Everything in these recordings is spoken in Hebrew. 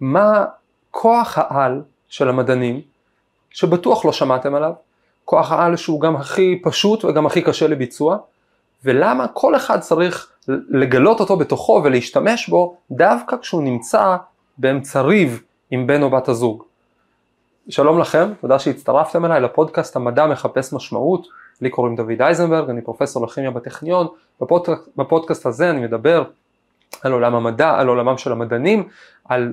מה כוח העל של המדענים, שבטוח לא שמעתם עליו, כוח העל שהוא גם הכי פשוט וגם הכי קשה לביצוע, ולמה כל אחד צריך לגלות אותו בתוכו ולהשתמש בו דווקא כשהוא נמצא באמצע ריב עם בן או בת הזוג. שלום לכם, תודה שהצטרפתם אליי לפודקאסט המדע מחפש משמעות, לי קוראים דוד אייזנברג, אני פרופסור לכימיה בטכניון, בפודקאסט, בפודקאסט הזה אני מדבר על עולם המדע, על עולמם של המדענים, על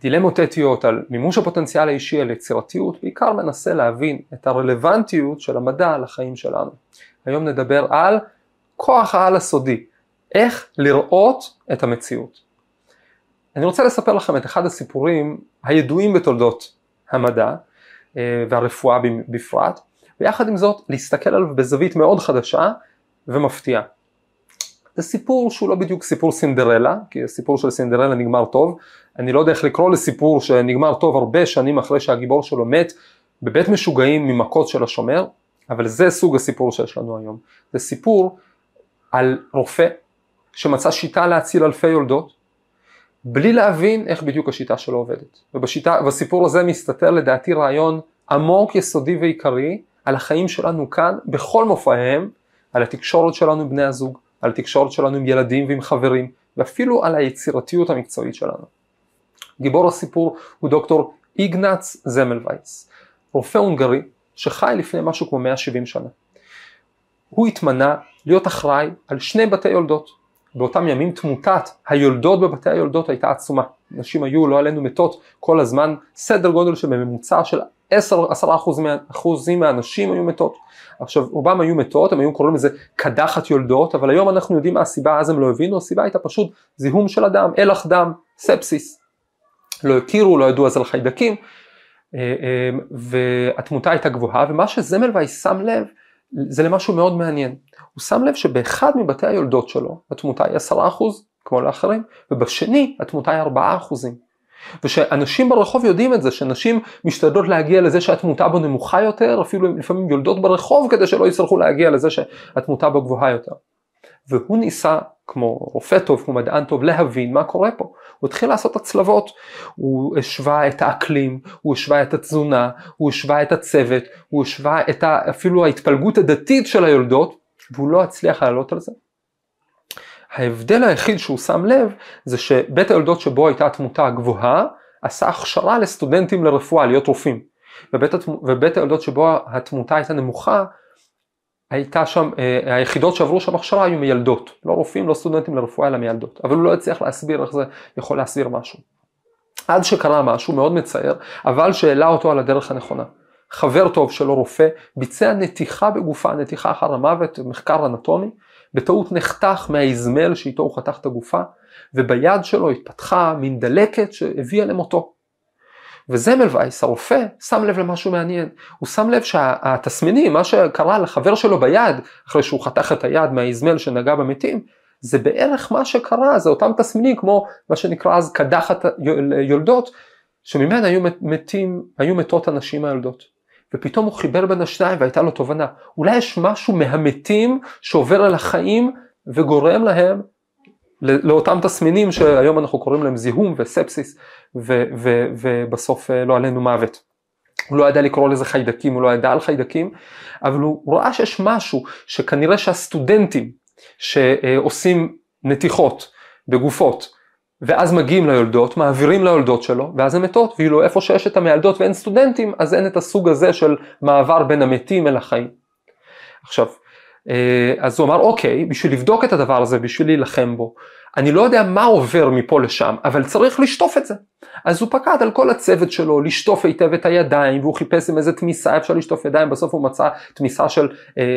דילמות אתיות, על מימוש הפוטנציאל האישי, על יצירתיות, בעיקר מנסה להבין את הרלוונטיות של המדע לחיים שלנו. היום נדבר על כוח העל הסודי, איך לראות את המציאות. אני רוצה לספר לכם את אחד הסיפורים הידועים בתולדות המדע אה, והרפואה בפרט, ויחד עם זאת להסתכל עליו בזווית מאוד חדשה ומפתיעה. זה סיפור שהוא לא בדיוק סיפור סינדרלה, כי הסיפור של סינדרלה נגמר טוב, אני לא יודע איך לקרוא לסיפור שנגמר טוב הרבה שנים אחרי שהגיבור שלו מת בבית משוגעים ממכות של השומר, אבל זה סוג הסיפור שיש לנו היום. זה סיפור על רופא שמצא שיטה להציל אלפי יולדות, בלי להבין איך בדיוק השיטה שלו עובדת. ובשיטה, בסיפור הזה מסתתר לדעתי רעיון עמוק, יסודי ועיקרי על החיים שלנו כאן, בכל מופעיהם, על התקשורת שלנו בני הזוג, על התקשורת שלנו עם ילדים ועם חברים, ואפילו על היצירתיות המקצועית שלנו. גיבור הסיפור הוא דוקטור איגנץ זמלווייס, רופא הונגרי שחי לפני משהו כמו 170 שנה. הוא התמנה להיות אחראי על שני בתי יולדות. באותם ימים תמותת היולדות בבתי היולדות הייתה עצומה. נשים היו לא עלינו מתות כל הזמן, סדר גודל שבממוצע של 10-10% אחוזים מהנשים היו מתות. עכשיו רובם היו מתות, הם היו קוראים לזה קדחת יולדות, אבל היום אנחנו יודעים מה הסיבה, אז הם לא הבינו, הסיבה הייתה פשוט זיהום של הדם, אלח דם, ספסיס. לא הכירו, לא ידעו אז על חיידקים, אה, אה, והתמותה הייתה גבוהה, ומה שזמלווייס שם לב זה למשהו מאוד מעניין. הוא שם לב שבאחד מבתי היולדות שלו התמותה היא 10% כמו לאחרים, ובשני התמותה היא 4%. ושאנשים ברחוב יודעים את זה, שנשים משתדלות להגיע לזה שהתמותה בו נמוכה יותר, אפילו לפעמים יולדות ברחוב כדי שלא יצטרכו להגיע לזה שהתמותה בו גבוהה יותר. והוא ניסה, כמו רופא טוב, כמו מדען טוב, להבין מה קורה פה. הוא התחיל לעשות הצלבות, הוא השווה את האקלים, הוא השווה את התזונה, הוא השווה את הצוות, הוא השווה את ה, אפילו ההתפלגות הדתית של היולדות, והוא לא הצליח לעלות על זה. ההבדל היחיד שהוא שם לב זה שבית היולדות שבו הייתה התמותה הגבוהה עשה הכשרה לסטודנטים לרפואה להיות רופאים ובית, ובית היולדות שבו התמותה הייתה נמוכה הייתה שם, אה, היחידות שעברו שם הכשרה היו מיילדות, לא רופאים, לא סטודנטים לרפואה אלא מיילדות, אבל הוא לא הצליח להסביר איך זה יכול להסביר משהו. עד שקרה משהו מאוד מצער, אבל שהעלה אותו על הדרך הנכונה. חבר טוב שלו רופא ביצע נתיחה בגופה, נתיחה אחר המוות, מחקר אנטומי, בטעות נחתך מהאזמל שאיתו הוא חתך את הגופה, וביד שלו התפתחה מין דלקת שהביאה למותו. וזמלווייס הרופא שם לב למשהו מעניין, הוא שם לב שהתסמינים, מה שקרה לחבר שלו ביד, אחרי שהוא חתך את היד מהאזמל שנגע במתים, זה בערך מה שקרה, זה אותם תסמינים כמו מה שנקרא אז קדחת יולדות, שממנה היו מתים, היו מתות הנשים היולדות. ופתאום הוא חיבר בין השניים והייתה לו תובנה, אולי יש משהו מהמתים שעובר על החיים וגורם להם לאותם תסמינים שהיום אנחנו קוראים להם זיהום וספסיס ו- ו- ובסוף אה, לא עלינו מוות. הוא לא ידע לקרוא לזה חיידקים, הוא לא ידע על חיידקים, אבל הוא ראה שיש משהו שכנראה שהסטודנטים שעושים נתיחות בגופות ואז מגיעים ליולדות, מעבירים ליולדות שלו, ואז הן מתות, ואילו איפה שיש את המיילדות ואין סטודנטים, אז אין את הסוג הזה של מעבר בין המתים אל החיים. עכשיו, אה, אז הוא אמר אוקיי, בשביל לבדוק את הדבר הזה, בשביל להילחם בו, אני לא יודע מה עובר מפה לשם, אבל צריך לשטוף את זה. אז הוא פקד על כל הצוות שלו לשטוף היטב את הידיים, והוא חיפש עם איזה תמיסה אפשר לשטוף ידיים, בסוף הוא מצא תמיסה של אה, אה,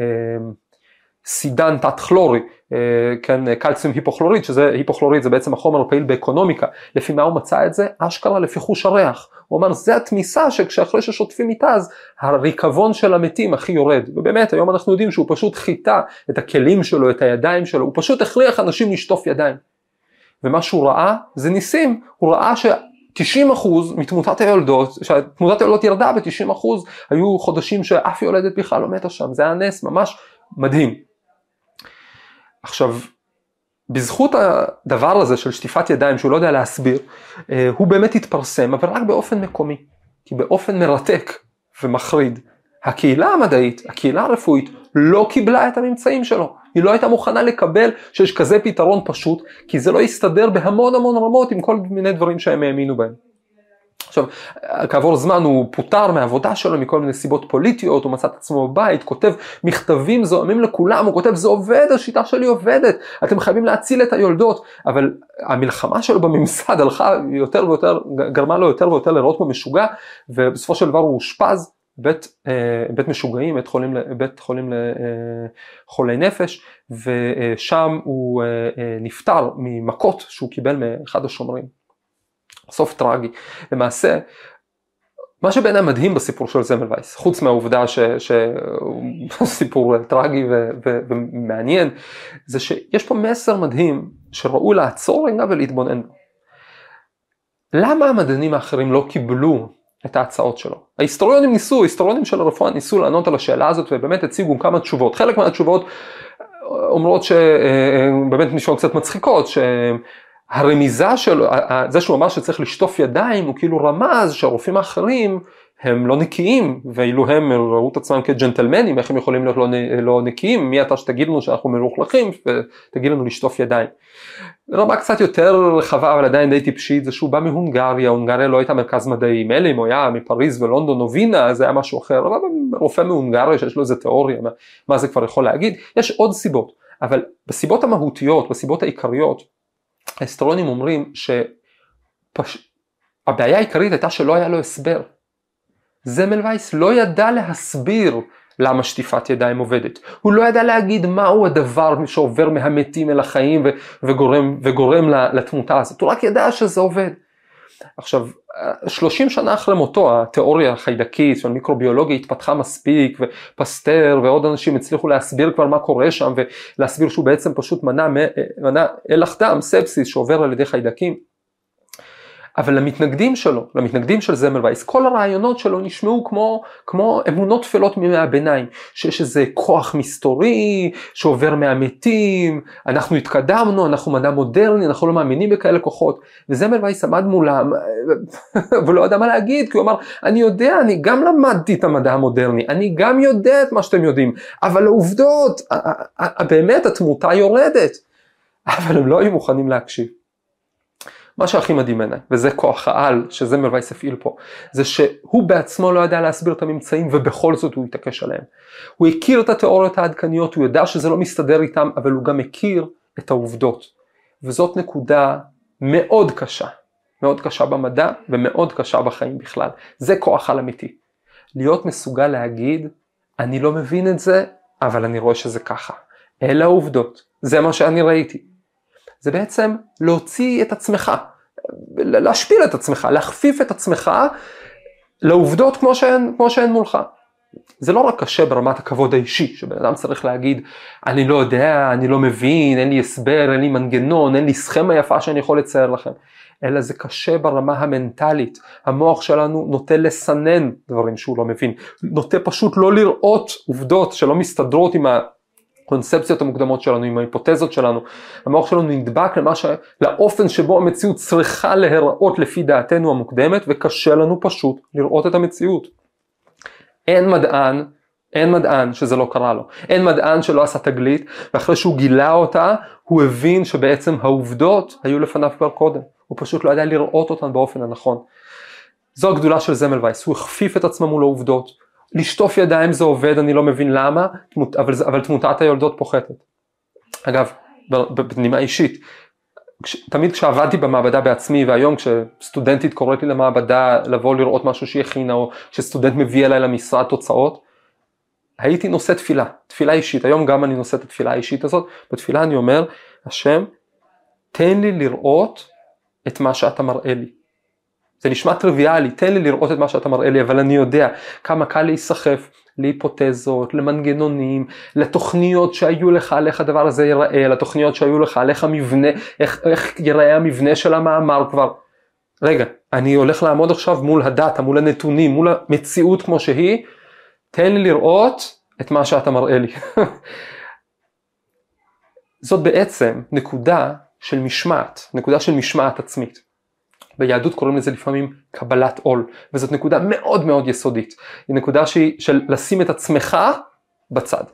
אה, סידן תת כלורי, אה, כן, קלציום היפוכלוריד, שזה היפוכלוריד זה בעצם החומר הפעיל באקונומיקה, לפי מה הוא מצא את זה? אשכרה לפי חוש הריח, הוא אמר זה התמיסה שכשאחרי ששוטפים איתה אז הריקבון של המתים הכי יורד, ובאמת היום אנחנו יודעים שהוא פשוט חיטה את הכלים שלו, את הידיים שלו, הוא פשוט הכריח אנשים לשטוף ידיים. ומה שהוא ראה זה ניסים, הוא ראה ש... 90% מתמותת היולדות, שתמותת היולדות ירדה ב-90% היו חודשים שאף יולדת בכלל לא מתה שם, זה היה נס ממש מדהים. עכשיו, בזכות הדבר הזה של שטיפת ידיים שהוא לא יודע להסביר, אה, הוא באמת התפרסם, אבל רק באופן מקומי, כי באופן מרתק ומחריד, הקהילה המדעית, הקהילה הרפואית, לא קיבלה את הממצאים שלו. היא לא הייתה מוכנה לקבל שיש כזה פתרון פשוט, כי זה לא יסתדר בהמון המון רמות עם כל מיני דברים שהם האמינו בהם. עכשיו, כעבור זמן הוא פוטר מהעבודה שלו מכל מיני סיבות פוליטיות, הוא מצא את עצמו בבית, כותב מכתבים זועמים לכולם, הוא כותב זה עובד, השיטה שלי עובדת, אתם חייבים להציל את היולדות, אבל המלחמה שלו בממסד הלכה יותר ויותר, גרמה לו יותר ויותר לראות כמו משוגע, ובסופו של דבר הוא אושפז בית, אה, בית משוגעים, בית חולים, בית חולים לחולי נפש, ושם הוא אה, נפטר ממכות שהוא קיבל מאחד השומרים. סוף טרגי. למעשה, מה שבעיניי מדהים בסיפור של זמלווייס, חוץ מהעובדה שהוא סיפור טרגי ו- ו- ומעניין, זה שיש פה מסר מדהים שראוי לעצור רגע ולהתבונן בו. למה המדענים האחרים לא קיבלו את ההצעות שלו? ההיסטוריונים ניסו, ההיסטוריונים של הרפואה ניסו לענות על השאלה הזאת ובאמת הציגו כמה תשובות. חלק מהתשובות אומרות שבאמת נשמעות קצת מצחיקות, הרמיזה שלו, זה שהוא אמר שצריך לשטוף ידיים, הוא כאילו רמז שהרופאים האחרים הם לא נקיים, ואילו הם ראו את עצמם כג'נטלמנים, איך הם יכולים להיות לא, לא נקיים, מי אתה שתגיד לנו שאנחנו מלוכלכים, ותגיד לנו לשטוף ידיים. רמה קצת יותר רחבה, אבל עדיין די טיפשית, זה שהוא בא מהונגריה, הונגריה לא הייתה מרכז מדעי, מילא אם הוא היה מפריז ולונדון או וינה, זה היה משהו אחר, אבל רופא מהונגריה שיש לו איזה תיאוריה, מה, מה זה כבר יכול להגיד, יש עוד סיבות, אבל בסיבות המהותיות, בסיבות העיקריות, ההיסטוריונים אומרים שהבעיה העיקרית הייתה שלא היה לו הסבר. זמל וייס לא ידע להסביר למה שטיפת ידיים עובדת. הוא לא ידע להגיד מהו הדבר שעובר מהמתים אל החיים וגורם, וגורם לתמותה הזאת, הוא רק ידע שזה עובד. עכשיו, 30 שנה אחרי מותו התיאוריה החיידקית של מיקרוביולוגיה התפתחה מספיק ופסטר ועוד אנשים הצליחו להסביר כבר מה קורה שם ולהסביר שהוא בעצם פשוט מנע, מנע אלח דם, ספסיס שעובר על ידי חיידקים. אבל למתנגדים שלו, למתנגדים של זמר וייס, כל הרעיונות שלו נשמעו כמו, כמו אמונות טפלות מימי הביניים, שיש איזה כוח מסתורי שעובר מהמתים, אנחנו התקדמנו, אנחנו מדע מודרני, אנחנו לא מאמינים בכאלה כוחות, וזמר וייס עמד מולם ולא ידע מה להגיד, כי הוא אמר, אני יודע, אני גם למדתי את המדע המודרני, אני גם יודע את מה שאתם יודעים, אבל העובדות, באמת התמותה יורדת, אבל הם לא היו מוכנים להקשיב. מה שהכי מדהים בעיניי, וזה כוח העל שזה מלווייס הפעיל פה, זה שהוא בעצמו לא ידע להסביר את הממצאים ובכל זאת הוא התעקש עליהם. הוא הכיר את התיאוריות העדכניות, הוא ידע שזה לא מסתדר איתם, אבל הוא גם מכיר את העובדות. וזאת נקודה מאוד קשה, מאוד קשה במדע ומאוד קשה בחיים בכלל. זה כוח על אמיתי. להיות מסוגל להגיד, אני לא מבין את זה, אבל אני רואה שזה ככה. אלה העובדות, זה מה שאני ראיתי. זה בעצם להוציא את עצמך, להשפיל את עצמך, להכפיף את עצמך לעובדות כמו שהן, כמו שהן מולך. זה לא רק קשה ברמת הכבוד האישי, שבן אדם צריך להגיד, אני לא יודע, אני לא מבין, אין לי הסבר, אין לי מנגנון, אין לי סכמה יפה שאני יכול לצייר לכם, אלא זה קשה ברמה המנטלית. המוח שלנו נוטה לסנן דברים שהוא לא מבין, נוטה פשוט לא לראות עובדות שלא מסתדרות עם ה... הקונספציות המוקדמות שלנו, עם ההיפותזות שלנו, המוח שלנו נדבק ש... לאופן שבו המציאות צריכה להיראות לפי דעתנו המוקדמת, וקשה לנו פשוט לראות את המציאות. אין מדען, אין מדען שזה לא קרה לו, אין מדען שלא עשה תגלית, ואחרי שהוא גילה אותה, הוא הבין שבעצם העובדות היו לפניו כבר קודם, הוא פשוט לא ידע לראות אותן באופן הנכון. זו הגדולה של זמל וייס, הוא הכפיף את עצמו מול העובדות, לשטוף ידיים זה עובד, אני לא מבין למה, אבל, אבל תמותת היולדות פוחתת. אגב, בנימה אישית, כש, תמיד כשעבדתי במעבדה בעצמי והיום כשסטודנטית קוראת לי למעבדה לבוא לראות משהו שהיא הכינה או כשסטודנט מביא אליי למשרד תוצאות, הייתי נושא תפילה, תפילה אישית, היום גם אני נושא את התפילה האישית הזאת, בתפילה אני אומר, השם, תן לי לראות את מה שאתה מראה לי. זה נשמע טריוויאלי, תן לי לראות את מה שאתה מראה לי, אבל אני יודע כמה קל להיסחף להיפותזות, למנגנונים, לתוכניות שהיו לך על איך הדבר הזה ייראה, לתוכניות שהיו לך על איך המבנה, איך, איך ייראה המבנה של המאמר כבר. רגע, אני הולך לעמוד עכשיו מול הדאטה, מול הנתונים, מול המציאות כמו שהיא, תן לי לראות את מה שאתה מראה לי. זאת בעצם נקודה של משמעת, נקודה של משמעת עצמית. ביהדות קוראים לזה לפעמים קבלת עול, וזאת נקודה מאוד מאוד יסודית. היא נקודה שהיא של לשים את עצמך בצד.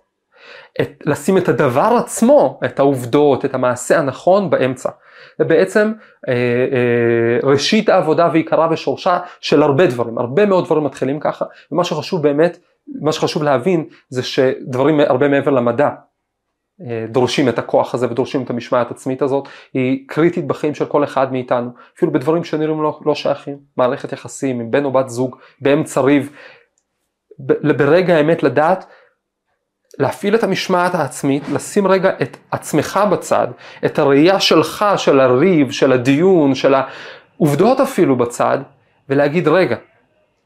את, לשים את הדבר עצמו, את העובדות, את המעשה הנכון באמצע. זה בעצם אה, אה, ראשית העבודה ועיקרה ושורשה של הרבה דברים, הרבה מאוד דברים מתחילים ככה, ומה שחשוב באמת, מה שחשוב להבין זה שדברים הרבה מעבר למדע, דורשים את הכוח הזה ודורשים את המשמעת עצמית הזאת, היא קריטית בחיים של כל אחד מאיתנו, אפילו בדברים שנראים לא, לא שייכים, מערכת יחסים עם בן או בת זוג, באמצע ריב, ברגע האמת לדעת להפעיל את המשמעת העצמית, לשים רגע את עצמך בצד, את הראייה שלך, של הריב, של הדיון, של העובדות אפילו בצד, ולהגיד רגע,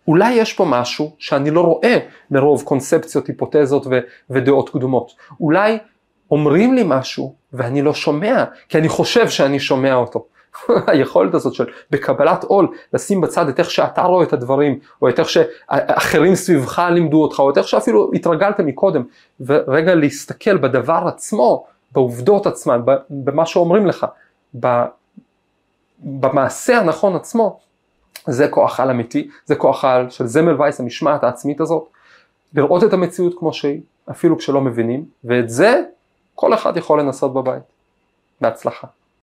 אולי יש פה משהו שאני לא רואה מרוב קונספציות, היפותזות ו- ודעות קדומות. אולי אומרים לי משהו ואני לא שומע, כי אני חושב שאני שומע אותו. היכולת הזאת של בקבלת עול לשים בצד את איך שאתה רואה את הדברים או את איך שאחרים סביבך לימדו אותך או את איך שאפילו התרגלת מקודם ורגע להסתכל בדבר עצמו, בעובדות עצמן, במה שאומרים לך, במעשה הנכון עצמו, זה כוח על אמיתי, זה כוח על של זמל וייס, המשמעת העצמית הזאת, לראות את המציאות כמו שהיא, אפילו כשלא מבינים, ואת זה כל אחד יכול לנסות בבית. בהצלחה.